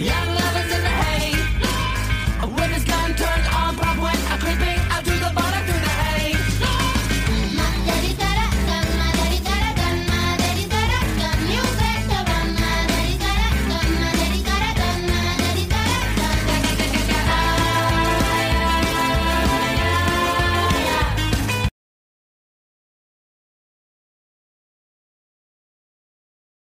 Yeah.